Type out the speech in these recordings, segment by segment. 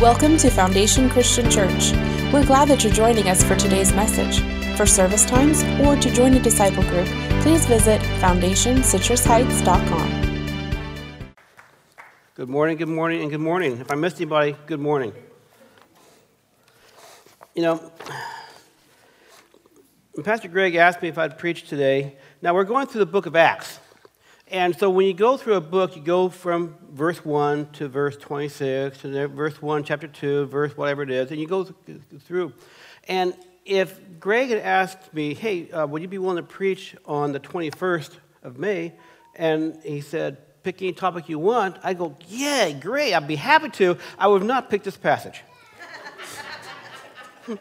Welcome to Foundation Christian Church. We're glad that you're joining us for today's message. For service times or to join a disciple group, please visit foundationcitrusheights.com. Good morning, good morning, and good morning. If I missed anybody, good morning. You know, Pastor Greg asked me if I'd preach today. Now, we're going through the book of Acts. And so when you go through a book, you go from verse 1 to verse 26, and then verse 1, chapter 2, verse whatever it is, and you go through. And if Greg had asked me, hey, uh, would you be willing to preach on the 21st of May? And he said, pick any topic you want, I go, yeah, great, I'd be happy to. I would not picked this passage.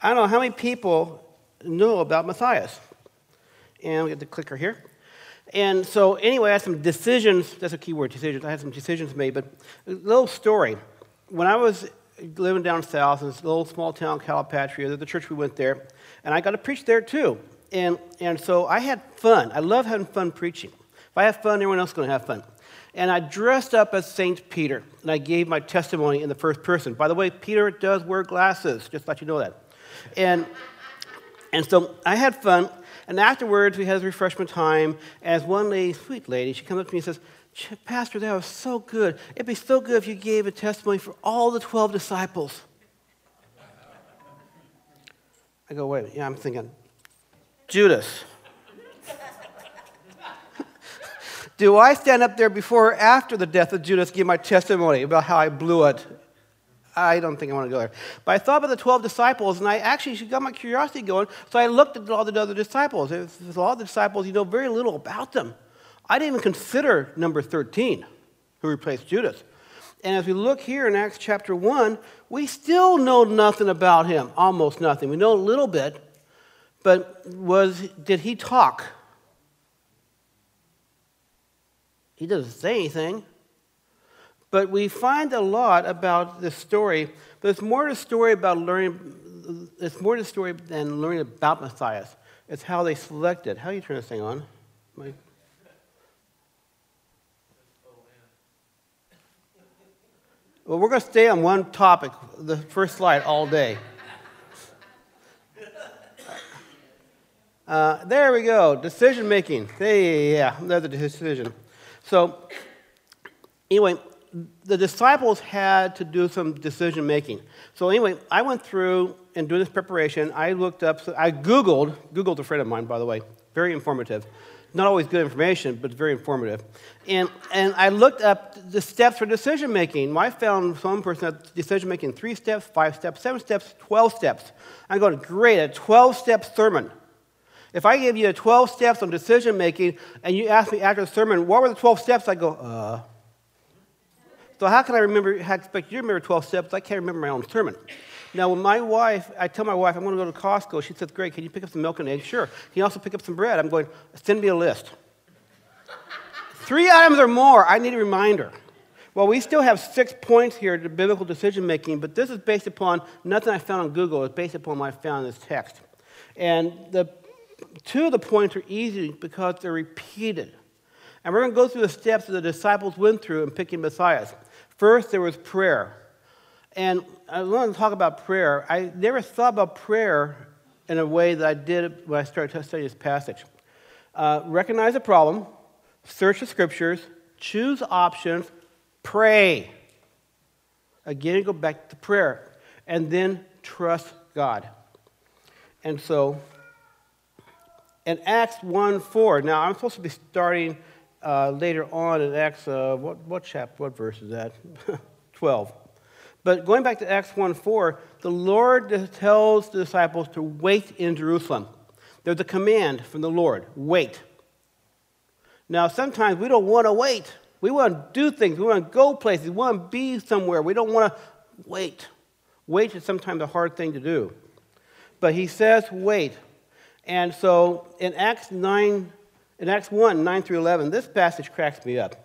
I don't know how many people know about Matthias and we get the clicker here. And so, anyway, I had some decisions. That's a key word, decisions. I had some decisions made, but a little story. When I was living down south in this little small town, Calipatria, the church we went there, and I got to preach there too. And, and so I had fun. I love having fun preaching. If I have fun, everyone else is going to have fun. And I dressed up as Saint Peter, and I gave my testimony in the first person. By the way, Peter does wear glasses, just to let you know that. And, and so I had fun, and afterwards, we had refreshment time. As one lady, sweet lady, she comes up to me and says, Pastor, that was so good. It'd be so good if you gave a testimony for all the 12 disciples. I go, wait, yeah, I'm thinking, Judas. Do I stand up there before or after the death of Judas give my testimony about how I blew it I don't think I want to go there. But I thought about the 12 disciples, and I actually got my curiosity going, so I looked at all the other disciples. There's a lot of the disciples, you know very little about them. I didn't even consider number 13, who replaced Judas. And as we look here in Acts chapter 1, we still know nothing about him, almost nothing. We know a little bit, but was, did he talk? He doesn't say anything. But we find a lot about this story, but it's more the story about learning, it's more the story than learning about Matthias. It's how they selected. How do you turn this thing on? Mike? Well, we're going to stay on one topic, the first slide, all day. Uh, there we go. Decision making. Yeah, that's a decision. So, anyway, the disciples had to do some decision making. So anyway, I went through and doing this preparation. I looked up. I Googled. Googled a friend of mine, by the way. Very informative. Not always good information, but very informative. And and I looked up the steps for decision making. I found some person that decision making three steps, five steps, seven steps, twelve steps. I'm going great a twelve step sermon. If I give you a 12 steps on decision making and you ask me after the sermon, what were the 12 steps? I go, uh, so how can I remember, how expect you to remember 12 steps? I can't remember my own sermon. Now, when my wife, I tell my wife, I'm going to go to Costco, she says, Great, can you pick up some milk and eggs? Sure. Can you also pick up some bread? I'm going, send me a list. Three items or more, I need a reminder. Well, we still have six points here to biblical decision making, but this is based upon nothing I found on Google. It's based upon what I found in this text. And the two of the points are easy because they're repeated. And we're going to go through the steps that the disciples went through in picking Matthias. First, there was prayer. And I want to talk about prayer. I never thought about prayer in a way that I did when I started to study this passage. Uh, recognize the problem, search the scriptures, choose options, pray. Again, go back to prayer, and then trust God. And so, in Acts 1 4, now I'm supposed to be starting uh, later on in Acts, uh, what, what chapter, what verse is that? 12. But going back to Acts 1 4, the Lord tells the disciples to wait in Jerusalem. There's a command from the Lord wait. Now, sometimes we don't want to wait. We want to do things. We want to go places. We want to be somewhere. We don't want to wait. Wait is sometimes a hard thing to do. But he says wait. And so in Acts 9 in Acts 1 9 through 11, this passage cracks me up.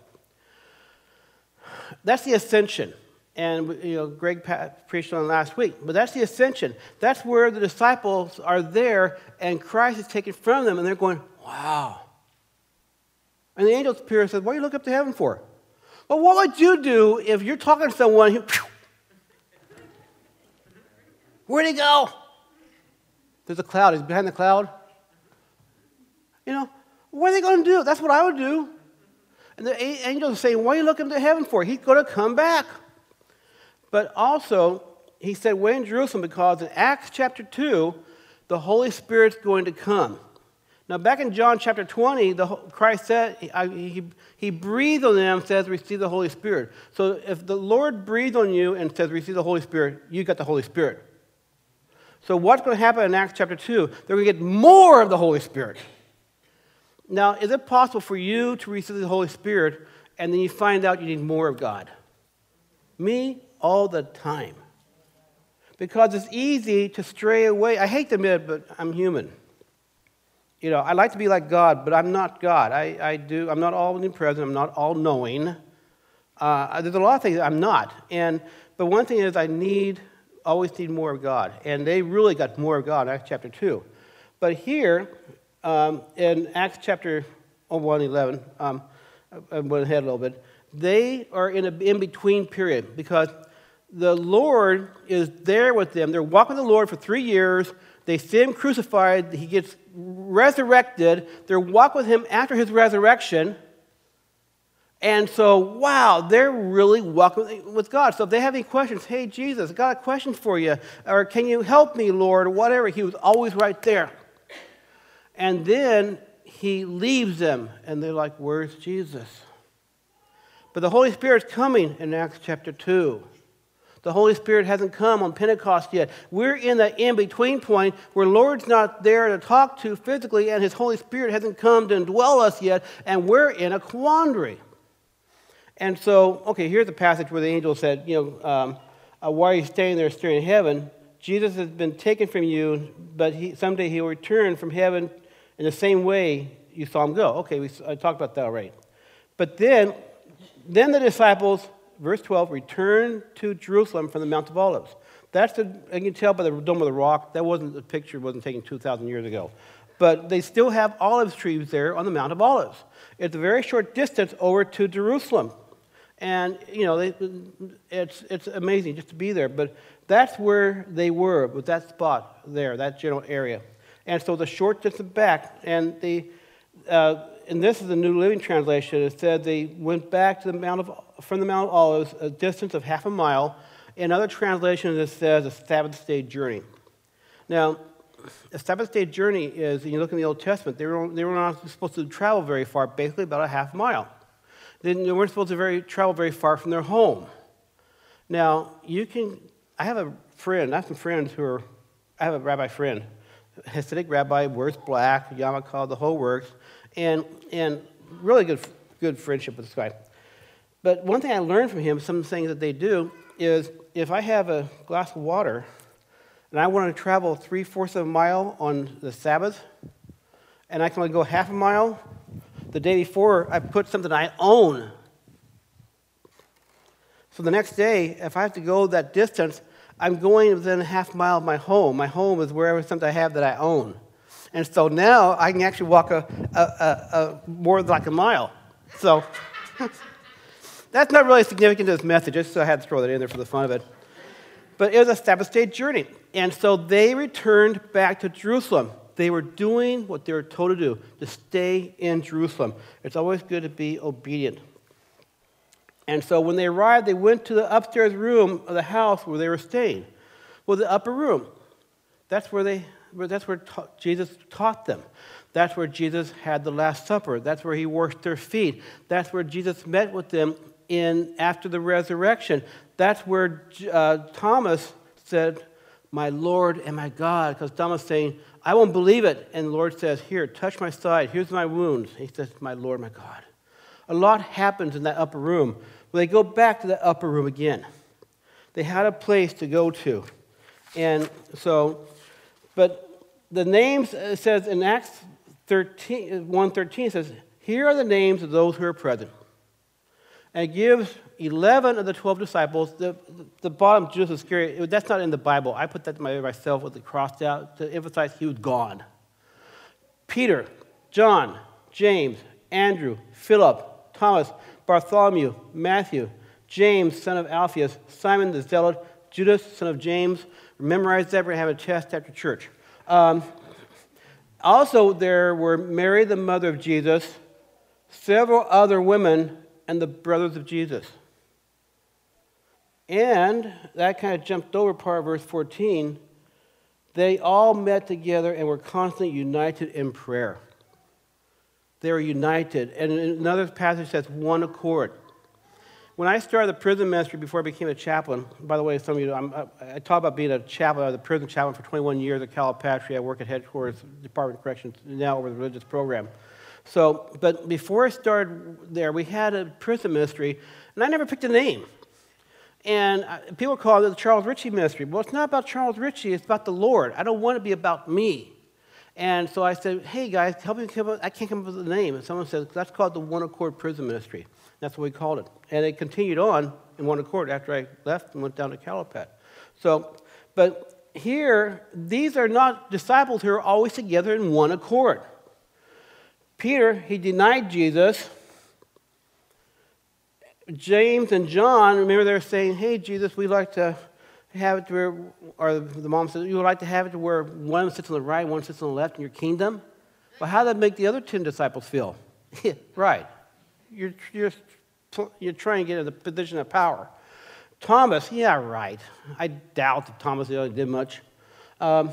That's the ascension. And you know, Greg preached on last week, but that's the ascension. That's where the disciples are there, and Christ is taken from them, and they're going, "Wow!" And the angel appears and says, "What are you looking up to heaven for?" Well, what would you do if you're talking to someone who, where'd he go? There's a cloud. He's behind the cloud. You know, what are they going to do? That's what I would do. And the angels are saying, What are you looking to heaven for? He's going to come back. But also, he said, Wait in Jerusalem because in Acts chapter 2, the Holy Spirit's going to come. Now, back in John chapter 20, the, Christ said, he, he breathed on them, says, receive the Holy Spirit. So if the Lord breathed on you and says, receive the Holy Spirit, you got the Holy Spirit. So what's going to happen in Acts chapter 2? They're going to get more of the Holy Spirit. Now, is it possible for you to receive the Holy Spirit and then you find out you need more of God? Me, all the time. Because it's easy to stray away. I hate to admit it, but I'm human. You know, I like to be like God, but I'm not God. I, I do, I'm not all omnipresent, I'm not all knowing. Uh, there's a lot of things I'm not. And, but one thing is, I need, always need more of God. And they really got more of God in Acts chapter 2. But here, um, in Acts chapter 1 11, um, I went ahead a little bit, they are in an in between period because the Lord is there with them. They're walking with the Lord for three years. They see him crucified. He gets resurrected. They're walking with him after his resurrection. And so, wow, they're really walking with God. So if they have any questions, hey, Jesus, I got a question for you. Or can you help me, Lord? Or whatever. He was always right there. And then he leaves them, and they're like, where's Jesus? But the Holy Spirit's coming in Acts chapter 2. The Holy Spirit hasn't come on Pentecost yet. We're in that in between point where Lord's not there to talk to physically, and His Holy Spirit hasn't come to indwell us yet, and we're in a quandary. And so, okay, here's a passage where the angel said, you know, um, uh, why are you staying there staring in heaven? Jesus has been taken from you, but he, someday he will return from heaven in the same way you saw him go. Okay, we, I talked about that already. But then, then the disciples verse 12, returned to Jerusalem from the Mount of Olives. That's the, you can tell by the Dome of the Rock, that wasn't, the picture wasn't taken 2,000 years ago. But they still have olive trees there on the Mount of Olives. It's a very short distance over to Jerusalem. And, you know, they, it's, it's amazing just to be there. But that's where they were, with that spot there, that general area. And so the short distance back, and the, uh, and this is the New Living Translation, it said they went back to the Mount of, from the Mount of Olives a distance of half a mile. In other translations, it says a Sabbath day journey. Now, a Sabbath day journey is, you look in the Old Testament, they were, they were not supposed to travel very far, basically about a half mile. They weren't supposed to very, travel very far from their home. Now, you can, I have a friend, I have some friends who are, I have a rabbi friend, Hasidic rabbi, Worth black, yarmulke, the whole works and, and really good, good friendship with this guy. But one thing I learned from him, some things that they do, is if I have a glass of water and I want to travel three fourths of a mile on the Sabbath, and I can only go half a mile, the day before I put something I own. So the next day, if I have to go that distance, I'm going within a half mile of my home. My home is wherever something I have that I own. And so now I can actually walk a, a, a, a more like a mile. So that's not really significant to this message, just so I had to throw that in there for the fun of it. But it was a Sabbath day journey. And so they returned back to Jerusalem. They were doing what they were told to do, to stay in Jerusalem. It's always good to be obedient. And so when they arrived, they went to the upstairs room of the house where they were staying. Well, the upper room, that's where they that's where ta- Jesus taught them. That's where Jesus had the Last Supper. That's where he washed their feet. That's where Jesus met with them in after the resurrection. That's where uh, Thomas said, "My Lord and my God," because Thomas saying, "I won't believe it," and the Lord says, "Here, touch my side. Here's my wounds." He says, "My Lord, my God." A lot happens in that upper room. Well, they go back to the upper room again. They had a place to go to, and so but the names, it says in Acts 13, 1.13, it says, Here are the names of those who are present. And it gives 11 of the 12 disciples, the, the bottom, Judas Iscariot, that's not in the Bible. I put that myself with it crossed out to emphasize he was gone. Peter, John, James, Andrew, Philip, Thomas, Bartholomew, Matthew, James, son of Alphaeus, Simon the Zealot, Judas, son of James. Memorize that. We're going to have a test after church. Um, also, there were Mary, the mother of Jesus, several other women, and the brothers of Jesus. And that kind of jumped over part of verse 14. They all met together and were constantly united in prayer. They were united. And another passage says one accord. When I started the prison ministry before I became a chaplain, by the way, some of you, I'm, i talk about being a chaplain, the prison chaplain for 21 years at Calipatria. I work at headquarters, Department of Corrections, now over the religious program. So, but before I started there, we had a prison ministry, and I never picked a name. And uh, people call it the Charles Ritchie ministry. Well, it's not about Charles Ritchie, it's about the Lord. I don't want to be about me. And so I said, hey guys, help me come up. I can't come up with a name. And someone said, that's called the One Accord Prison Ministry. That's what we called it. And it continued on in One Accord after I left and went down to Calipat. So, but here, these are not disciples who are always together in one accord. Peter, he denied Jesus. James and John, remember they were saying, hey, Jesus, we'd like to have it to where, or the mom said, you would like to have it to where one sits on the right, one sits on the left in your kingdom? Well, how did that make the other 10 disciples feel? right. You're, you're, you're trying to get in the position of power. Thomas, yeah, right. I doubt that Thomas really did much. Um,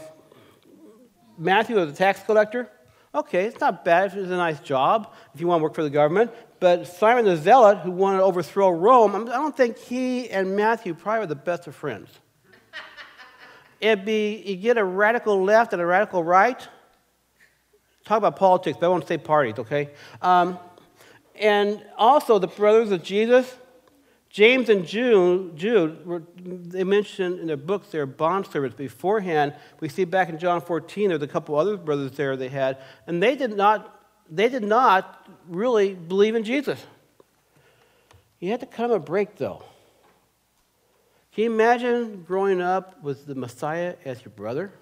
Matthew was a tax collector. Okay, it's not bad it's a nice job, if you want to work for the government. But Simon the Zealot, who wanted to overthrow Rome, I don't think he and Matthew probably were the best of friends. It'd be, you get a radical left and a radical right. Talk about politics, but I won't say parties, okay? Um, and also the brothers of Jesus, James and Jude, Jude were, they mentioned in their books their bond servants beforehand. We see back in John 14, there's a couple other brothers there they had, and they did not, they did not really believe in Jesus. You had to come a break, though. Can you imagine growing up with the Messiah as your brother?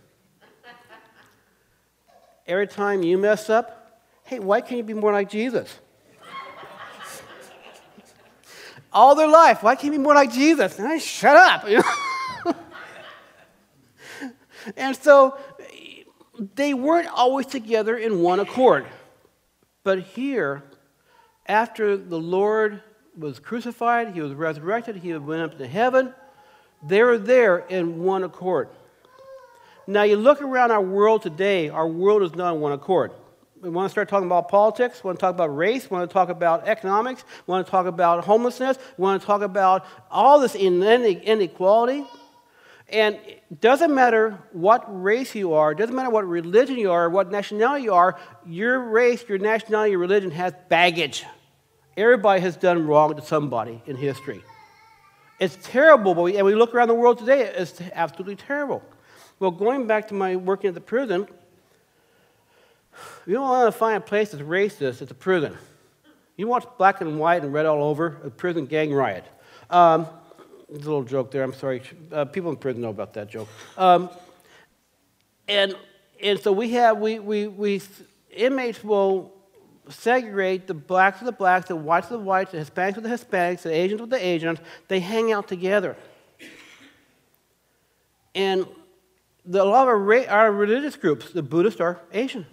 Every time you mess up, hey, why can't you be more like Jesus? all their life. Why can't you be more like Jesus? And I shut up. And so they weren't always together in one accord. But here, after the Lord was crucified, he was resurrected, he went up to heaven, they were there in one accord. Now, you look around our world today, our world is not in one accord we want to start talking about politics, we want to talk about race, we want to talk about economics, we want to talk about homelessness, we want to talk about all this inequality. And it doesn't matter what race you are, it doesn't matter what religion you are, what nationality you are, your race, your nationality, your religion has baggage. Everybody has done wrong to somebody in history. It's terrible, but we, and we look around the world today, it's absolutely terrible. Well, going back to my working at the prison, you don't want to find a place that's racist, it's a prison. You watch black and white and red all over, a prison gang riot. Um, there's a little joke there, I'm sorry. Uh, people in prison know about that joke. Um, and, and so we have, we, we, we, inmates will segregate the blacks with the blacks, the whites with the whites, the Hispanics with the Hispanics, the Asians with the Asians. They hang out together. And the, a lot of our, our religious groups, the Buddhists are Asian.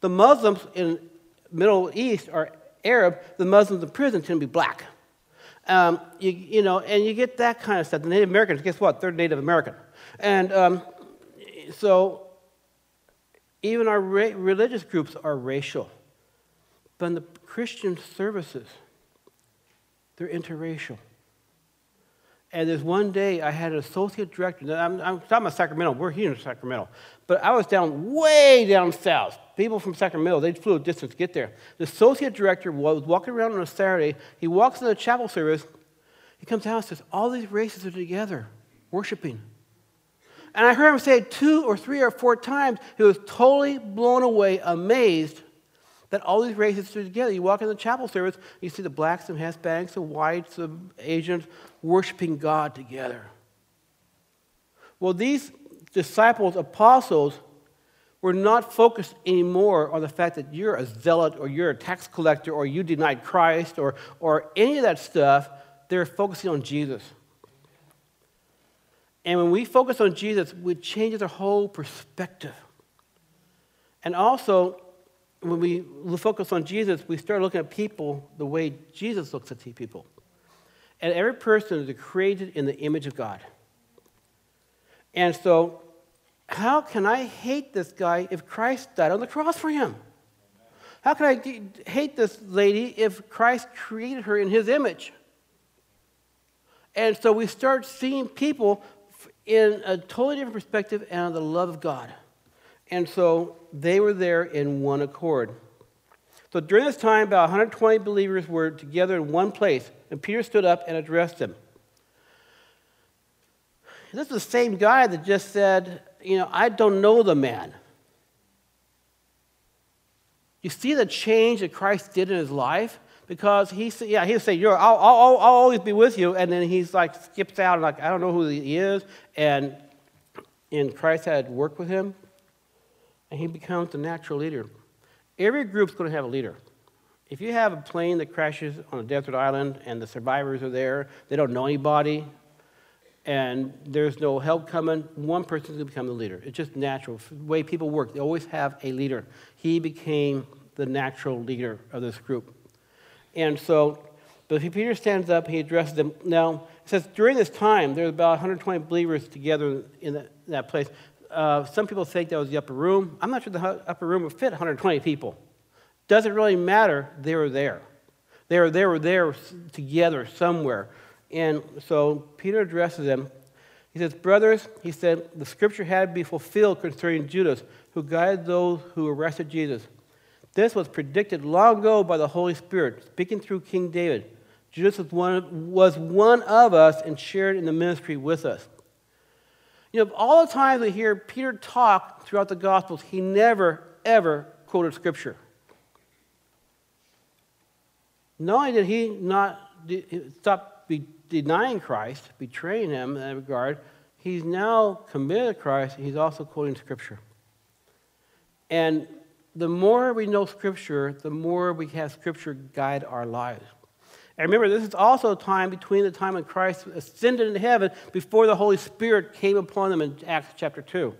The Muslims in Middle East are Arab. The Muslims in prison tend to be black. Um, you, you, know, and you get that kind of stuff. The Native Americans, guess what? They're Native American. And um, so even our religious groups are racial. But the Christian services, they're interracial. And there's one day I had an associate director. I'm, I'm talking about Sacramento. We're here in Sacramento. But I was down way down south. People from Sacramento, they flew a distance to get there. The associate director was walking around on a Saturday. He walks into the chapel service. He comes out and says, All these races are together, worshiping. And I heard him say two or three or four times, he was totally blown away, amazed that all these races are together. You walk in the chapel service, you see the blacks and Hispanics, and whites, and Asians worshiping God together. Well, these disciples, apostles, We're not focused anymore on the fact that you're a zealot or you're a tax collector or you denied Christ or, or any of that stuff. They're focusing on Jesus. And when we focus on Jesus, it changes our whole perspective. And also, when we focus on Jesus, we start looking at people the way Jesus looks at people. And every person is created in the image of God. And so, how can I hate this guy if Christ died on the cross for him? How can I hate this lady if Christ created her in his image? And so we start seeing people in a totally different perspective and the love of God. And so they were there in one accord. So during this time, about 120 believers were together in one place, and Peter stood up and addressed them. This is the same guy that just said, You know, I don't know the man. You see the change that Christ did in his life? Because he said, yeah, he'll say, You're, I'll, I'll, I'll always be with you. And then he's like, skips out, like, I don't know who he is. And, and Christ had worked with him, and he becomes the natural leader. Every group's going to have a leader. If you have a plane that crashes on a desert island and the survivors are there, they don't know anybody, and there's no help coming, one person's going to become the leader. It's just natural. The way people work, they always have a leader. He became the natural leader of this group. And so, but Peter stands up, he addresses them. Now, it says, during this time, there were about 120 believers together in that place. Uh, some people think that was the upper room. I'm not sure the upper room would fit 120 people. Doesn't really matter. They were there. They were, they were there together somewhere. And so Peter addresses them. He says, Brothers, he said, the scripture had to be fulfilled concerning Judas, who guided those who arrested Jesus. This was predicted long ago by the Holy Spirit, speaking through King David. Judas was one, was one of us and shared in the ministry with us. You know, all the times we hear Peter talk throughout the Gospels, he never, ever quoted Scripture. Not only did he not stop denying Christ, betraying him in that regard, he's now committed to Christ, he's also quoting Scripture. And the more we know Scripture, the more we have Scripture guide our lives. And remember, this is also a time between the time when Christ ascended into heaven before the Holy Spirit came upon them in Acts chapter 2.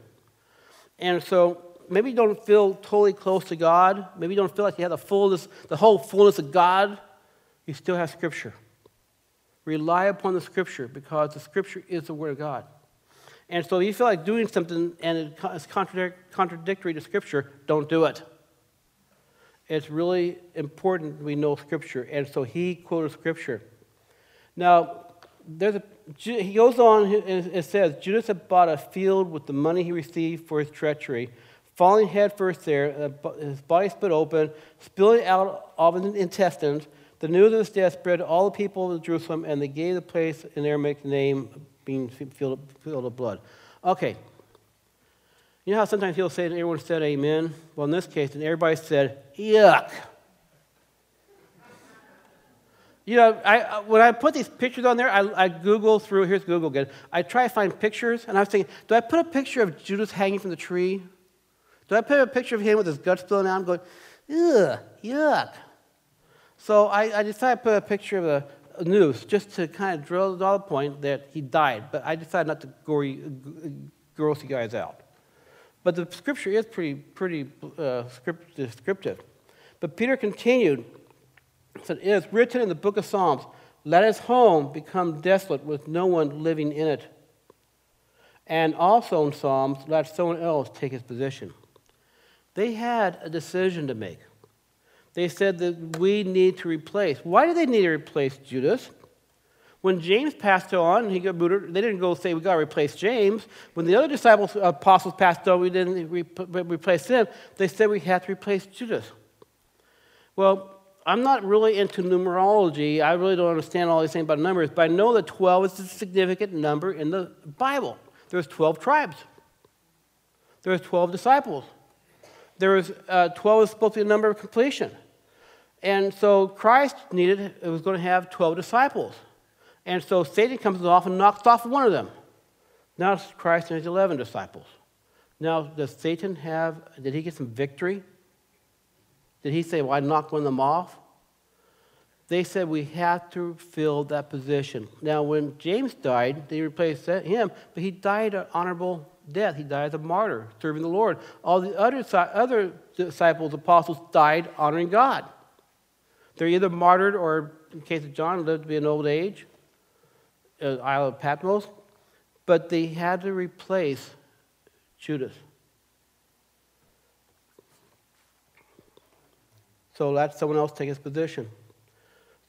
And so maybe you don't feel totally close to God. Maybe you don't feel like you have the fullness, the whole fullness of God. You still have Scripture. Rely upon the Scripture because the Scripture is the Word of God. And so if you feel like doing something and it's contradictory to Scripture, don't do it. It's really important we know Scripture. And so he quoted Scripture. Now, there's a, he goes on and says Judas had bought a field with the money he received for his treachery. Falling headfirst there, uh, his body split open, spilling out of his intestines. The news of his death spread to all the people of Jerusalem, and they gave the place an Aramaic name being filled, filled with blood. Okay. You know how sometimes people say, everyone said amen? Well, in this case, and everybody said, yuck. You know, I, when I put these pictures on there, I, I, Google through, here's Google again. I try to find pictures, and I was thinking, do I put a picture of Judas hanging from the tree? Do I put a picture of him with his guts spilling out? I'm going, ugh, yuck. So I, I decided to put a picture of the, noose just to kind of drill the point that he died. But I decided not to gory, gross you guys out. But the scripture is pretty, pretty uh, descriptive. But Peter continued, said, It is written in the book of Psalms, let his home become desolate with no one living in it. And also in Psalms, let someone else take his position. They had a decision to make. They said that we need to replace. Why do they need to replace Judas? When James passed on, he got booted, they didn't go say, we got to replace James. When the other disciples, apostles passed on, we didn't re- replace them. They said we had to replace Judas. Well, I'm not really into numerology. I really don't understand all these things about numbers, but I know that 12 is a significant number in the Bible. There's 12 tribes. There's 12 disciples. There was uh, 12 is supposed to be a number of completion. And so Christ needed, it was going to have 12 disciples. And so Satan comes off and knocks off one of them. Now it's Christ and his 11 disciples. Now, does Satan have, did he get some victory? Did he say, well, I knocked one of them off? They said we have to fill that position. Now, when James died, they replaced him, but he died an honorable death. He died as a martyr, serving the Lord. All the other, other disciples, apostles, died honoring God. They're either martyred or, in the case of John, lived to be an old age, Uh, Isle of Patmos, but they had to replace Judas. So let someone else take his position.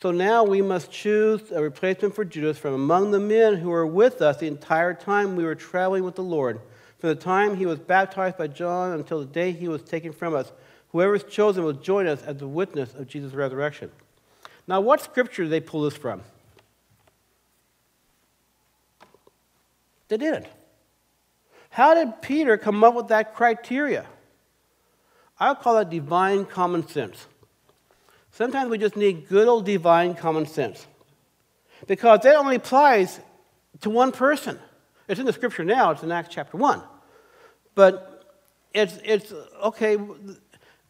So now we must choose a replacement for Judas from among the men who were with us the entire time we were traveling with the Lord, from the time he was baptized by John until the day he was taken from us. Whoever is chosen will join us as a witness of Jesus' resurrection. Now, what scripture did they pull this from? They didn't. How did Peter come up with that criteria? I would call that divine common sense. Sometimes we just need good old divine common sense. Because that only applies to one person. It's in the scripture now, it's in Acts chapter 1. But it's, it's okay,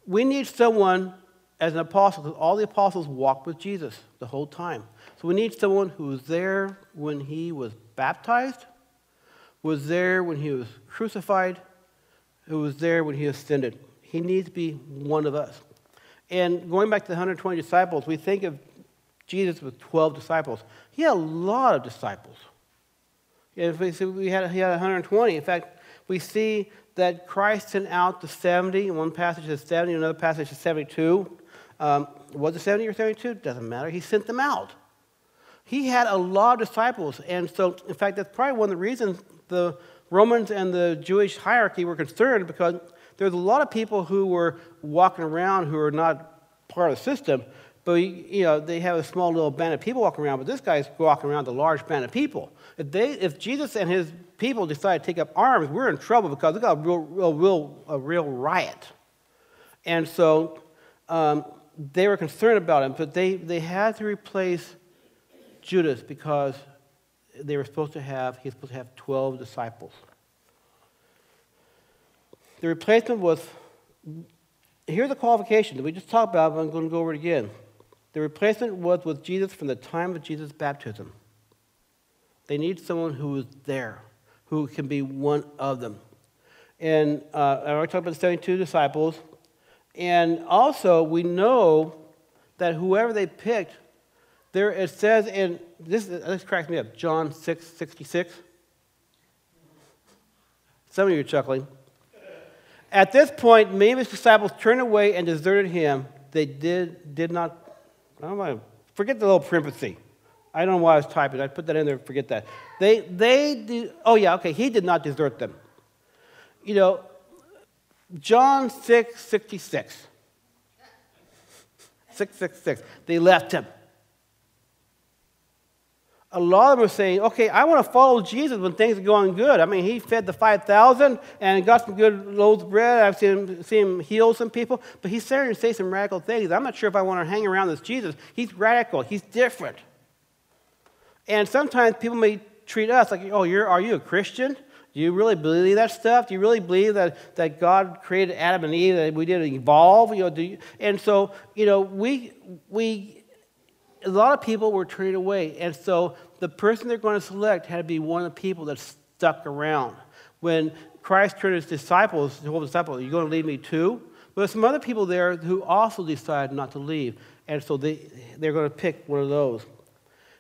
we need someone as an apostle, because all the apostles walked with Jesus the whole time. So we need someone who was there when he was baptized, was there when he was crucified, who was there when he ascended. He needs to be one of us. And going back to the 120 disciples, we think of Jesus with 12 disciples. He had a lot of disciples. If we, see, we had, he had 120. In fact, we see that Christ sent out the 70. In one passage says 70, another passage says 72. Um, was it 70 or 72? Doesn't matter. He sent them out. He had a lot of disciples. And so, in fact, that's probably one of the reasons the Romans and the Jewish hierarchy were concerned because there's a lot of people who were walking around who are not part of the system, but you know they have a small little band of people walking around. But this guy's walking around with a large band of people. If they, if Jesus and his people decide to take up arms, we're in trouble because we got a real, real, real, a real riot. And so um, they were concerned about him, but they, they had to replace Judas because they were supposed to have, he was supposed to have 12 disciples. The replacement was, here's the qualification that we just talked about, but I'm going to go over it again. The replacement was with Jesus from the time of Jesus' baptism. They need someone who is there, who can be one of them. And uh, I already talked about the 72 disciples. And also, we know that whoever they picked, there it says in, this, this cracks me up, John 6 66. Some of you are chuckling. At this point, many of his disciples turned away and deserted him. They did, did not, I don't know, forget the little parenthesis. I don't know why I was typing. I put that in there, forget that. They, they, did, oh yeah, okay, he did not desert them. You know, John 6, 66. 666. They left him a lot of them are saying, okay, I want to follow Jesus when things are going good. I mean, he fed the 5,000 and got some good loaves of bread. I've seen him, seen him heal some people, but he's starting to say some radical things. I'm not sure if I want to hang around this Jesus. He's radical, he's different. And sometimes people may treat us like, oh, you're, are you a Christian? Do you really believe that stuff? Do you really believe that, that God created Adam and Eve, that we didn't evolve? You know, do you, and so, you know, we, we, a lot of people were turned away. And so the person they're going to select had to be one of the people that stuck around. When Christ turned his disciples, the whole disciples, are you going to leave me too? But there's some other people there who also decided not to leave. And so they, they're going to pick one of those.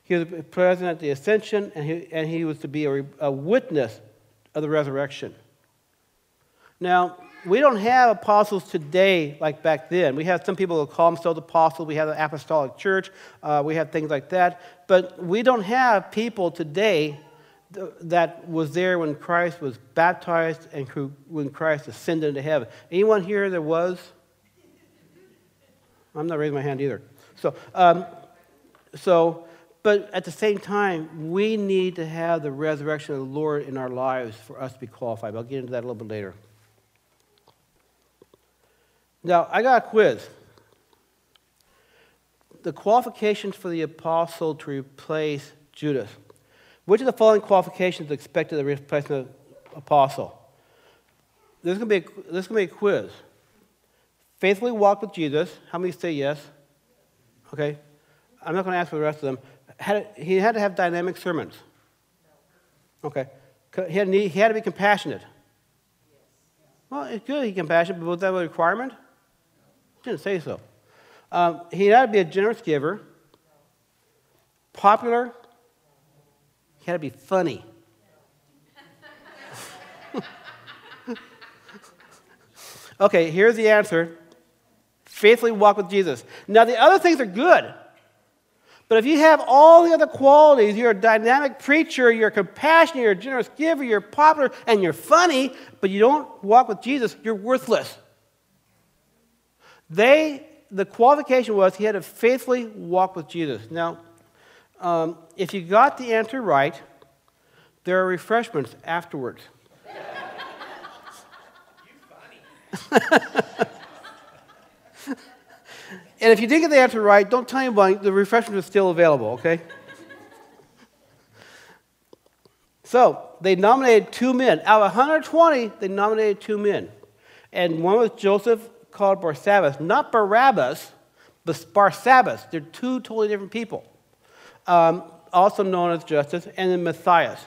He was present at the ascension, and he, and he was to be a, a witness of the resurrection. Now, we don't have apostles today like back then. We have some people who call themselves apostles. We have the apostolic church. Uh, we have things like that. But we don't have people today that was there when Christ was baptized and when Christ ascended into heaven. Anyone here that was? I'm not raising my hand either. So, um, so, but at the same time, we need to have the resurrection of the Lord in our lives for us to be qualified. I'll get into that a little bit later. Now, I got a quiz. The qualifications for the apostle to replace Judas. Which of the following qualifications is expected to replace the apostle? this is going to be a, is going to be a quiz. Faithfully walk with Jesus. How many say yes? Okay. I'm not going to ask for the rest of them. Had, he had to have dynamic sermons. Okay. He had, he had to be compassionate. Well, it's good he's compassionate, but was that a requirement? Didn't say so. Um, he had to be a generous giver, popular. He had to be funny. okay, here's the answer faithfully walk with Jesus. Now, the other things are good. But if you have all the other qualities, you're a dynamic preacher, you're compassionate, you're a generous giver, you're popular, and you're funny, but you don't walk with Jesus, you're worthless. They, the qualification was he had to faithfully walk with Jesus. Now, um, if you got the answer right, there are refreshments afterwards. And if you didn't get the answer right, don't tell anybody. The refreshments are still available, okay? so they nominated two men. Out of 120, they nominated two men. And one was Joseph called Barsabbas, not Barabbas, but Barsabbas. They're two totally different people, um, also known as Justus, and then Matthias.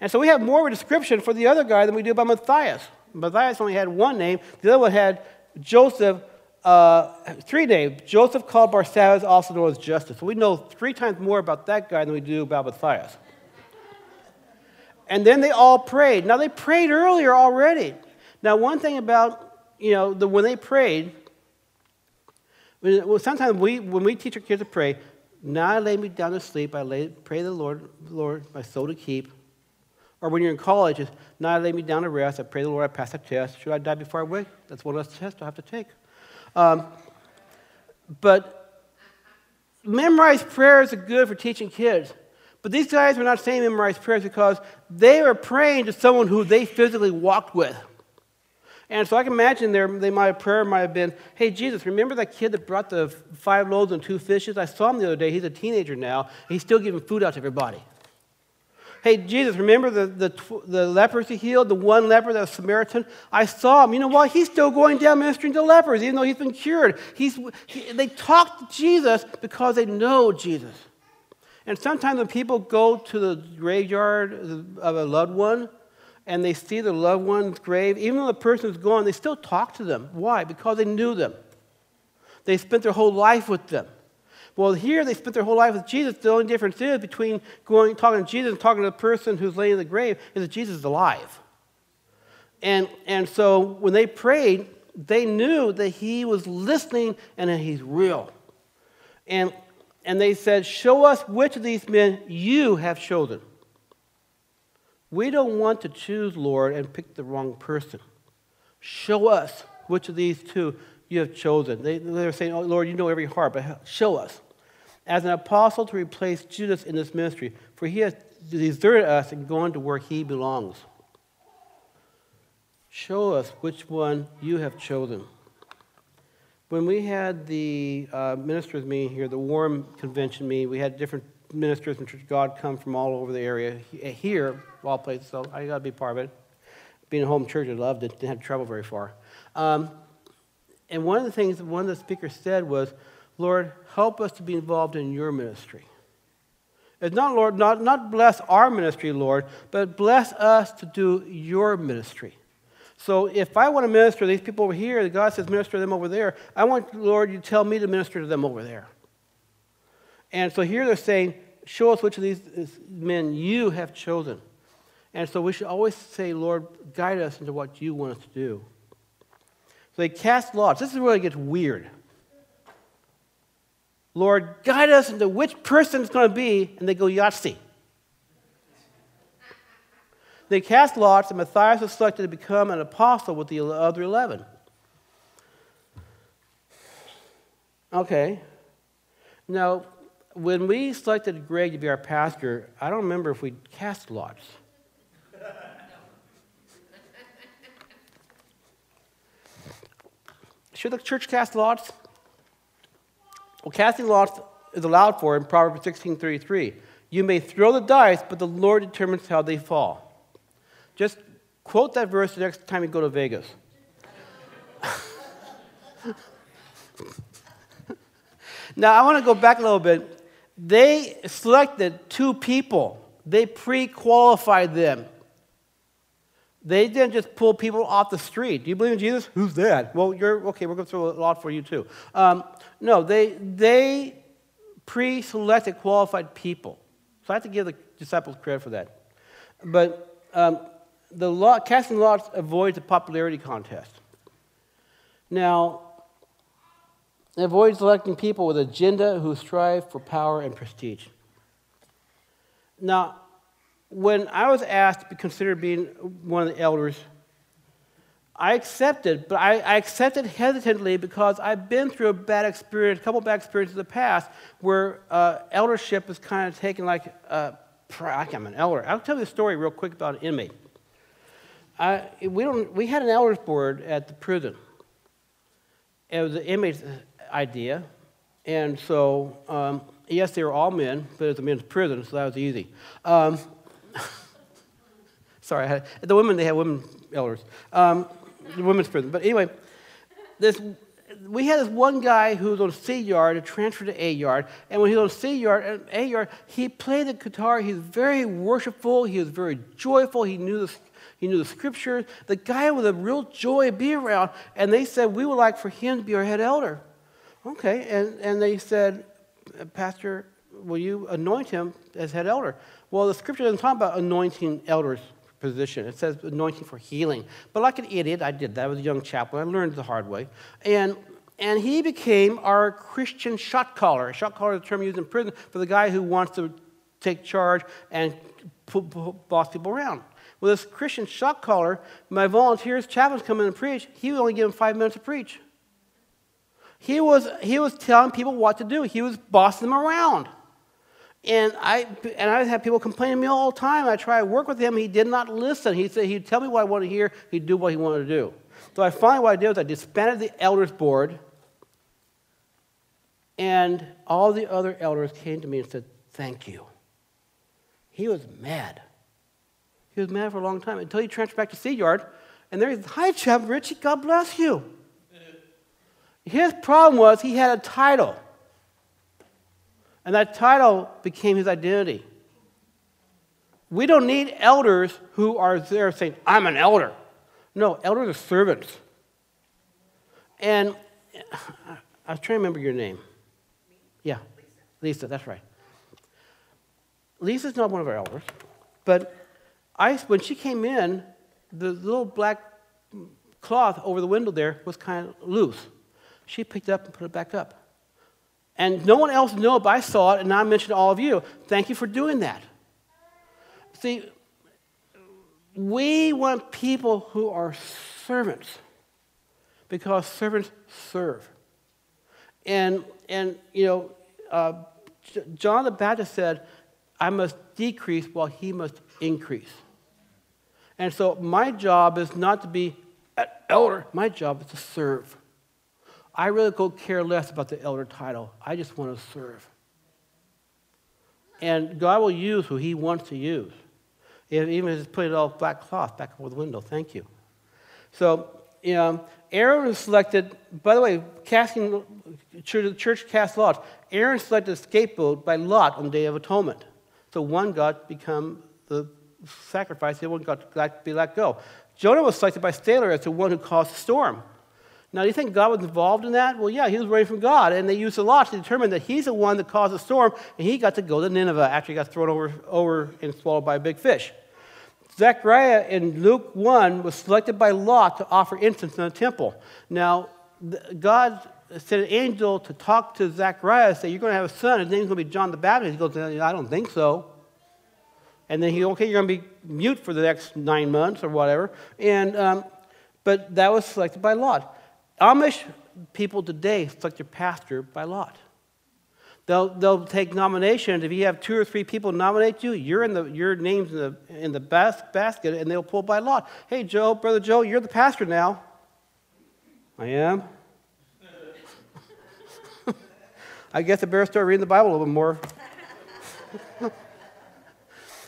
And so we have more of a description for the other guy than we do about Matthias. Matthias only had one name, the other one had Joseph uh, three names. Joseph called Barsabbas, also known as Justus. So we know three times more about that guy than we do about Matthias. And then they all prayed. Now they prayed earlier already. Now one thing about you know the, when they prayed, well, sometimes we when we teach our kids to pray, now I lay me down to sleep. I lay, pray the Lord, Lord, my soul to keep. Or when you're in college, it's now I lay me down to rest. I pray the Lord I pass the test. Should I die before I wake? That's one of those tests I have to take. Um, but memorized prayers are good for teaching kids. But these guys were not saying memorized prayers because they were praying to someone who they physically walked with. And so I can imagine their, they might, prayer might have been, hey, Jesus, remember that kid that brought the five loaves and two fishes? I saw him the other day. He's a teenager now. He's still giving food out to everybody. Hey, Jesus, remember the, the, the lepers he healed, the one leper, that Samaritan? I saw him. You know what? He's still going down ministering to lepers, even though he's been cured. He's, he, they talk to Jesus because they know Jesus. And sometimes when people go to the graveyard of a loved one and they see the loved one's grave, even though the person is gone, they still talk to them. Why? Because they knew them. They spent their whole life with them. Well, here they spent their whole life with Jesus. The only difference is between going talking to Jesus and talking to the person who's laying in the grave is that Jesus is alive. And, and so when they prayed, they knew that he was listening and that he's real. And, and they said, Show us which of these men you have chosen. We don't want to choose, Lord, and pick the wrong person. Show us which of these two you have chosen. They, they were saying, Oh, Lord, you know every heart, but show us as an apostle to replace Judas in this ministry, for he has deserted us and gone to where he belongs. Show us which one you have chosen. When we had the uh, ministers meeting here, the Warm Convention meeting, we had different ministers from Church God come from all over the area here, all places, so I got to be part of it. Being a home church, I loved it, didn't have to travel very far. Um, and one of the things one of the speakers said was, Lord, help us to be involved in your ministry. It's not, Lord, not, not bless our ministry, Lord, but bless us to do your ministry. So if I want to minister to these people over here, God says minister to them over there, I want, Lord, you tell me to minister to them over there. And so here they're saying, show us which of these men you have chosen. And so we should always say, Lord, guide us into what you want us to do. So they cast lots. This is where it gets weird. Lord, guide us into which person it's going to be, and they go Yahtzee. They cast lots, and Matthias was selected to become an apostle with the other 11. Okay. Now, when we selected Greg to be our pastor, I don't remember if we cast lots. Should the church cast lots? Well, casting lots is allowed for in Proverbs 16:33. You may throw the dice, but the Lord determines how they fall. Just Quote that verse the next time you go to Vegas. now, I want to go back a little bit. They selected two people, they pre qualified them. They didn't just pull people off the street. Do you believe in Jesus? Who's that? Well, you're okay. We're going to throw a lot for you too. Um, no, they they pre-selected qualified people. So I have to give the disciples credit for that. But um, the law, casting lots avoids a popularity contest. Now, it avoids selecting people with agenda who strive for power and prestige. Now, when I was asked to be considered being one of the elders, I accepted, but I, I, accepted hesitantly because I've been through a bad experience, a couple bad experiences in the past where uh, eldership is kind of taken like, uh, I'm an elder. I'll tell you a story real quick about an inmate. I, we, don't, we had an elders board at the prison. It was an inmate's idea. And so, um, yes, they were all men, but it was a men's prison, so that was easy. Um, sorry, had, the women, they had women elders. Um, the women's prison. But anyway, this, we had this one guy who was on C yard and transferred to A yard. And when he was on C yard and A yard, he played the guitar. He was very worshipful. He was very joyful. He knew the, he knew the scriptures. The guy was a real joy to be around. And they said, We would like for him to be our head elder. Okay. And, and they said, Pastor, will you anoint him as head elder? Well, the scripture doesn't talk about anointing elders position. It says anointing for healing. But like an idiot, I did that. I was a young chaplain. I learned the hard way. And, and he became our Christian shot caller. A Shot caller is a term used in prison for the guy who wants to take charge and boss people around. Well, this Christian shot caller, my volunteers, chaplains come in and preach. He would only give them five minutes to preach. He was, he was telling people what to do. He was bossing them around. And I, and I had people complain to me all the time. I tried to work with him. He did not listen. He said he'd tell me what I wanted to hear. He'd do what he wanted to do. So I finally, what I did was I disbanded the elders board. And all the other elders came to me and said, Thank you. He was mad. He was mad for a long time until he transferred back to C Yard. And there he's, Hi, Chap Richie, God bless you. His problem was he had a title. And that title became his identity. We don't need elders who are there saying, I'm an elder. No, elders are servants. And I was trying to remember your name. Yeah, Lisa, that's right. Lisa's not one of our elders, but I, when she came in, the little black cloth over the window there was kind of loose. She picked it up and put it back up. And no one else knew it, but I saw it, and I mentioned to all of you. Thank you for doing that. See, we want people who are servants because servants serve. And, and you know, uh, John the Baptist said, I must decrease while he must increase. And so my job is not to be an elder, my job is to serve. I really could care less about the elder title. I just want to serve. And God will use who He wants to use. Even if it's put it all black cloth back over the window. Thank you. So, you know, Aaron was selected, by the way, casting, the church cast lots. Aaron selected a scapegoat by lot on the Day of Atonement. So one got become the sacrifice, the other one got to be let go. Jonah was selected by Staler as the one who caused the storm. Now, do you think God was involved in that? Well, yeah, he was ready from God, and they used the law to determine that he's the one that caused the storm, and he got to go to Nineveh after he got thrown over, over and swallowed by a big fish. Zechariah in Luke 1 was selected by Lot to offer incense in the temple. Now, God sent an angel to talk to Zechariah and say, You're going to have a son. And his name's going to be John the Baptist. He goes, I don't think so. And then he, goes, okay, you're going to be mute for the next nine months or whatever. And, um, but that was selected by Lot. Amish people today select their pastor by lot. They'll, they'll take nominations. If you have two or three people nominate you, you're in the, your name's in the, in the bas- basket, and they'll pull by lot. Hey, Joe, Brother Joe, you're the pastor now. I am. I guess I better start reading the Bible a little bit more.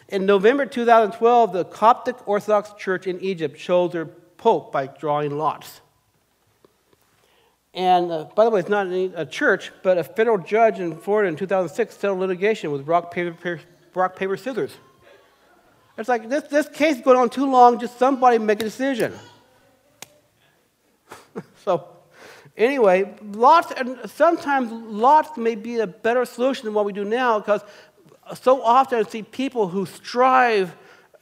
In November 2012, the Coptic Orthodox Church in Egypt chose their pope by drawing lots. And uh, by the way, it's not a church, but a federal judge in Florida in 2006 settled litigation with rock, paper, paper, rock, paper scissors. It's like this, this case is going on too long, just somebody make a decision. so, anyway, lots, and sometimes lots may be a better solution than what we do now because so often I see people who strive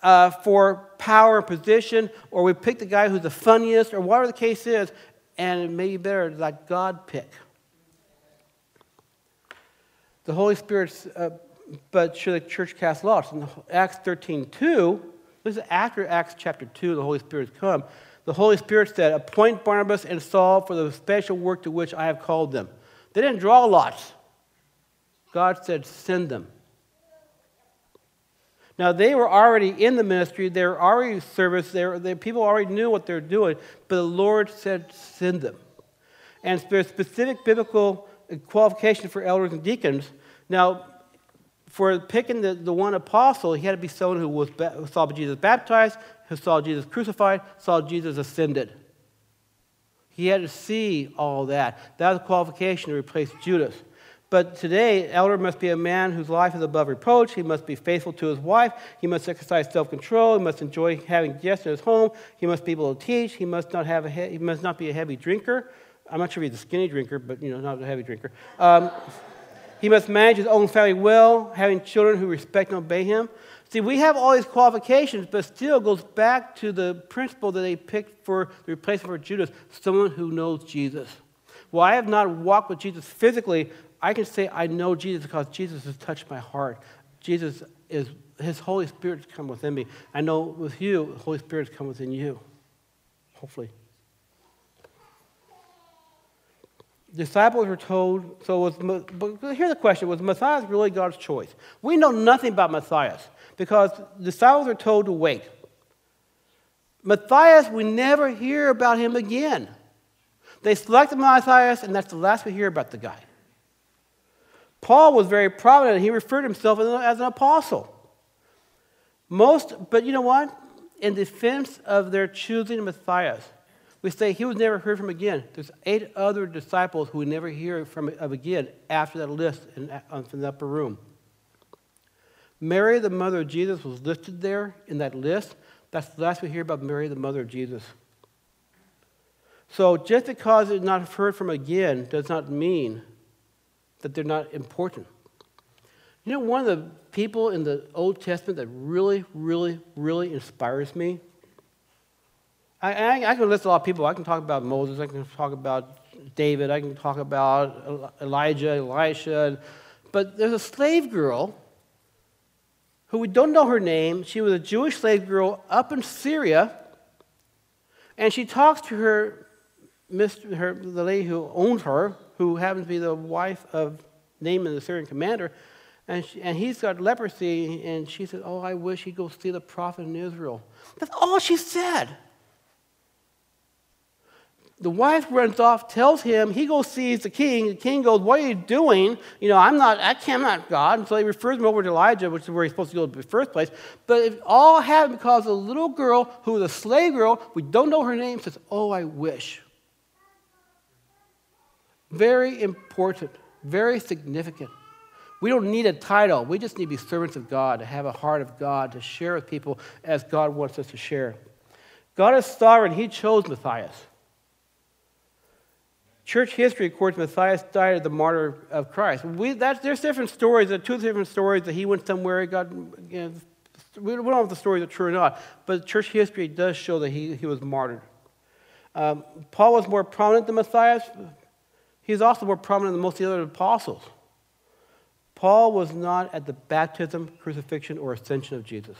uh, for power and position, or we pick the guy who's the funniest, or whatever the case is, and it may be better let God pick. The Holy Spirit's, uh, but should the church cast lots? In Acts 13 2, this is after Acts chapter 2, the Holy Spirit has come. The Holy Spirit said, Appoint Barnabas and Saul for the special work to which I have called them. They didn't draw lots. God said, Send them. Now, they were already in the ministry, they were already service, they were, they, people already knew what they were doing, but the Lord said, send them. And there's specific biblical qualification for elders and deacons. Now, for picking the, the one apostle, he had to be someone who was, saw Jesus baptized, who saw Jesus crucified, saw Jesus ascended. He had to see all that. That was a qualification to replace Judas. But today, elder must be a man whose life is above reproach. He must be faithful to his wife. He must exercise self-control. He must enjoy having guests in his home. He must be able to teach. He must not have a he, he must not be a heavy drinker. I'm not sure if he's a skinny drinker, but you know, not a heavy drinker. Um, he must manage his own family well, having children who respect and obey him. See, we have all these qualifications, but still goes back to the principle that they picked for the replacement for Judas, someone who knows Jesus. Well, I have not walked with Jesus physically, I can say I know Jesus because Jesus has touched my heart. Jesus is, his Holy Spirit has come within me. I know with you, the Holy Spirit has come within you. Hopefully. Disciples were told, so was, but here's the question was Matthias really God's choice? We know nothing about Matthias because disciples are told to wait. Matthias, we never hear about him again. They selected Matthias, and that's the last we hear about the guy. Paul was very prominent. He referred himself as an apostle. Most, but you know what? In defense of their choosing Matthias, we say he was never heard from again. There's eight other disciples who we never hear from of again after that list in, uh, in the upper room. Mary, the mother of Jesus, was listed there in that list. That's the last we hear about Mary, the mother of Jesus. So just because it's not heard from again does not mean that they're not important. You know, one of the people in the Old Testament that really, really, really inspires me? I, I, I, can list a lot of people. I can talk about Moses, I can talk about David, I can talk about Elijah, Elisha. But there's a slave girl who we don't know her name. She was a Jewish slave girl up in Syria. And she talks to her, her the lady who owned her, who happens to be the wife of Naaman, the Syrian commander, and, she, and he's got leprosy, and she said, Oh, I wish he'd go see the prophet in Israel. That's all she said. The wife runs off, tells him, he goes sees the king. The king goes, What are you doing? You know, I'm not, I can't, not God. And so he refers him over to Elijah, which is where he's supposed to go in the first place. But it all happened because a little girl who was a slave girl, we don't know her name, says, Oh, I wish. Very important, very significant. We don't need a title. We just need to be servants of God, to have a heart of God, to share with people as God wants us to share. God is sovereign. He chose Matthias. Church history records Matthias died as the martyr of Christ. We, that, there's different stories, there are two different stories that he went somewhere, He got, you know, we don't know if the stories are true or not, but church history does show that he, he was martyred. Um, Paul was more prominent than Matthias. He's also more prominent than most of the other apostles. Paul was not at the baptism, crucifixion, or ascension of Jesus.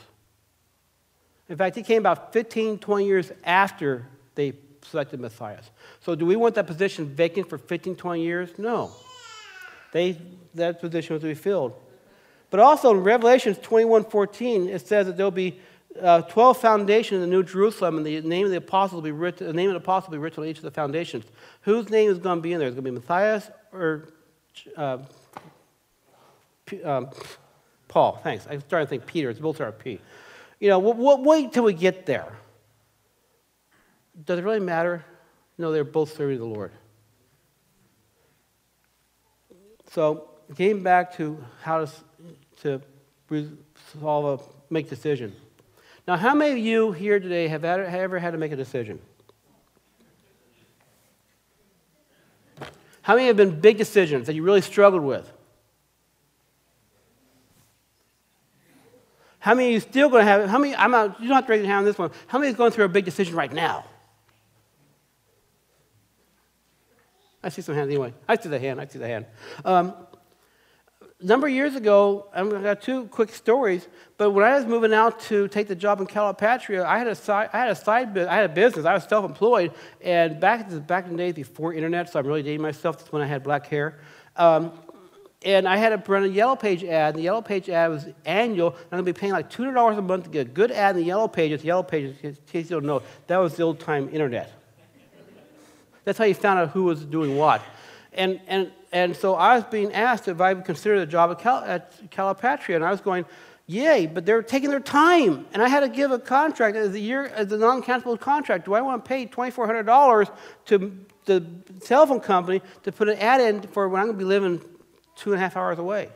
In fact, he came about 15, 20 years after they selected Matthias. So, do we want that position vacant for 15, 20 years? No. They, that position was to be filled. But also in Revelations 21 14, it says that there'll be uh, 12 foundations in the New Jerusalem, and the name of the apostle will be written, the name of the apostle will be written on each of the foundations. Whose name is going to be in there? It's going to be Matthias or uh, um, Paul, thanks. I started to think Peter. It's both P. You know, we'll, we'll wait till we get there. Does it really matter? No, they're both serving the Lord. So, getting back to how to, to resolve a, make decision. Now, how many of you here today have ever had to make a decision? How many have been big decisions that you really struggled with? How many of you still going to have, how many, I'm not, you don't have to raise your hand on this one. How many is going through a big decision right now? I see some hands anyway. I see the hand. I see the hand. Um, a number of years ago, I've got two quick stories, but when I was moving out to take the job in Calipatria, I had a side, I had a side, I had a business. I was self-employed, and back, back in the days before internet, so I'm really dating myself. That's when I had black hair. Um, and I had to run a Yellow Page ad. And the Yellow Page ad was annual. I'm going to be paying like $200 a month to get a good ad in the Yellow Pages. Yellow Pages, in case you don't know, that was the old time internet. That's how you found out who was doing what. And, and, and so I was being asked if I would consider the job at, Cal, at Calipatria, and I was going, yay, but they're taking their time. And I had to give a contract as a year, as a non-cancelable contract. Do I want to pay $2,400 to the telephone company to put an ad in for when I'm going to be living two and a half hours away?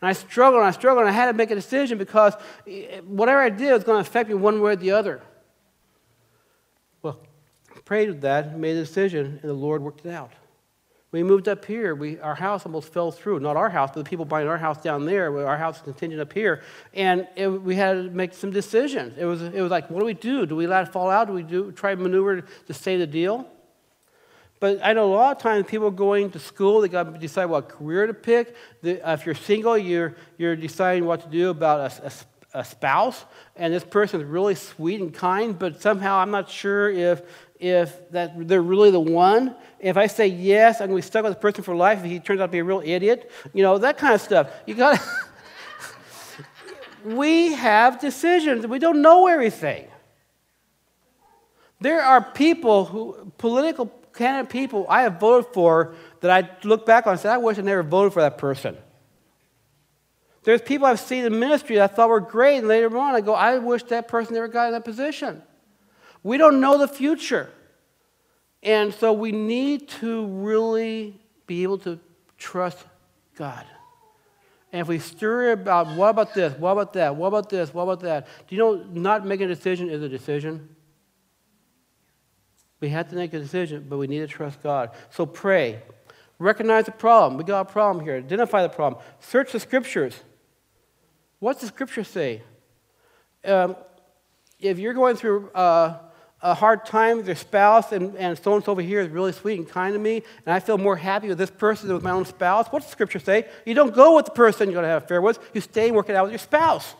And I struggled and I struggled and I had to make a decision because eh, whatever I did was going to affect me one way or the other Well, prayed with that, made a decision, and the Lord worked it out. We moved up here, we, our house almost fell through. Not our house, but the people buying our house down there. Our house continued up here. And it, we had to make some decisions. It was, it was like, what do we do? Do we let it fall out? Do we do, try maneuver to save the deal? But I know a lot of times people going to school, they got to decide what career to pick. The, uh, if you're single, you're, you're deciding what to do about a, a a spouse, and this person is really sweet and kind, but somehow I'm not sure if if that they're really the one. If I say yes, I'm going to be stuck with the person for life. If he turns out to be a real idiot, you know that kind of stuff. You got. We have decisions. We don't know everything. There are people who, political candidate people, I have voted for that I look back on and say, I wish I never voted for that person. There's people I've seen in ministry that I thought were great, and later on I go, I wish that person never got in that position. We don't know the future. And so we need to really be able to trust God. And if we stir about, what about this? What about that? What about this? What about that? Do you know not making a decision is a decision? We have to make a decision, but we need to trust God. So pray. Recognize the problem. We got a problem here. Identify the problem. Search the scriptures. What's the scripture say? Um, if you're going through uh, a hard time with your spouse and, and so and so over here is really sweet and kind to me, and I feel more happy with this person than with my own spouse, what's the scripture say? You don't go with the person you're going to have an affair with, you stay and work it out with your spouse.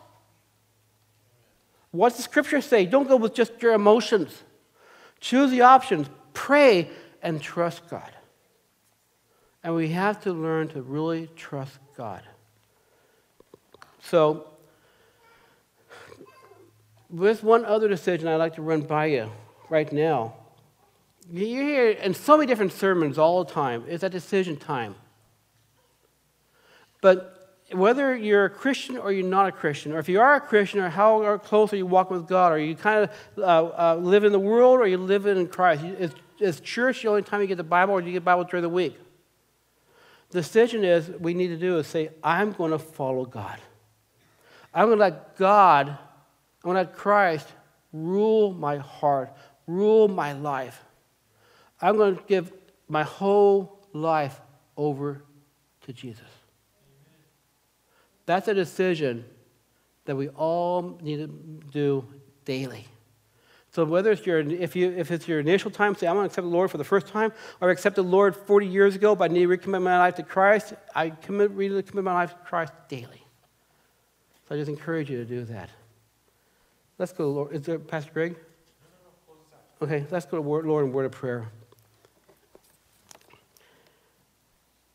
What's the scripture say? Don't go with just your emotions. Choose the options, pray, and trust God. And we have to learn to really trust God. So, there's one other decision I'd like to run by you right now. You hear in so many different sermons all the time, it's a decision time. But whether you're a Christian or you're not a Christian, or if you are a Christian, or how close are you walking with God, or you kind of uh, uh, live in the world or you live in Christ, is, is church the only time you get the Bible, or do you get Bible during the week? The decision is we need to do is say, I'm going to follow God. I'm going to let God I want to let Christ rule my heart, rule my life. I'm going to give my whole life over to Jesus. That's a decision that we all need to do daily. So whether it's your, if, you, if it's your initial time, say, I'm going to accept the Lord for the first time, or I accepted the Lord 40 years ago, but I need to recommit my life to Christ, I commit, really commit my life to Christ daily. So I just encourage you to do that. Let's go, Lord. Is there Pastor Greg? Okay, let's go to Lord in word of prayer.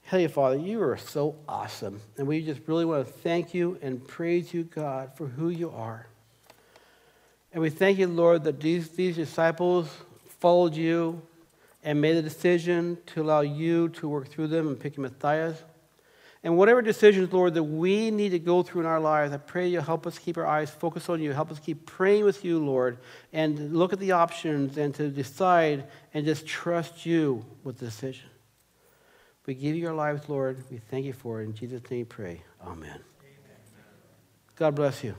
Heavenly Father, you are so awesome. And we just really want to thank you and praise you, God, for who you are. And we thank you, Lord, that these, these disciples followed you and made the decision to allow you to work through them and pick Matthias. And whatever decisions, Lord, that we need to go through in our lives, I pray you help us keep our eyes focused on you. Help us keep praying with you, Lord, and look at the options and to decide and just trust you with the decision. We give you our lives, Lord. We thank you for it. In Jesus' name we pray. Amen. Amen. God bless you.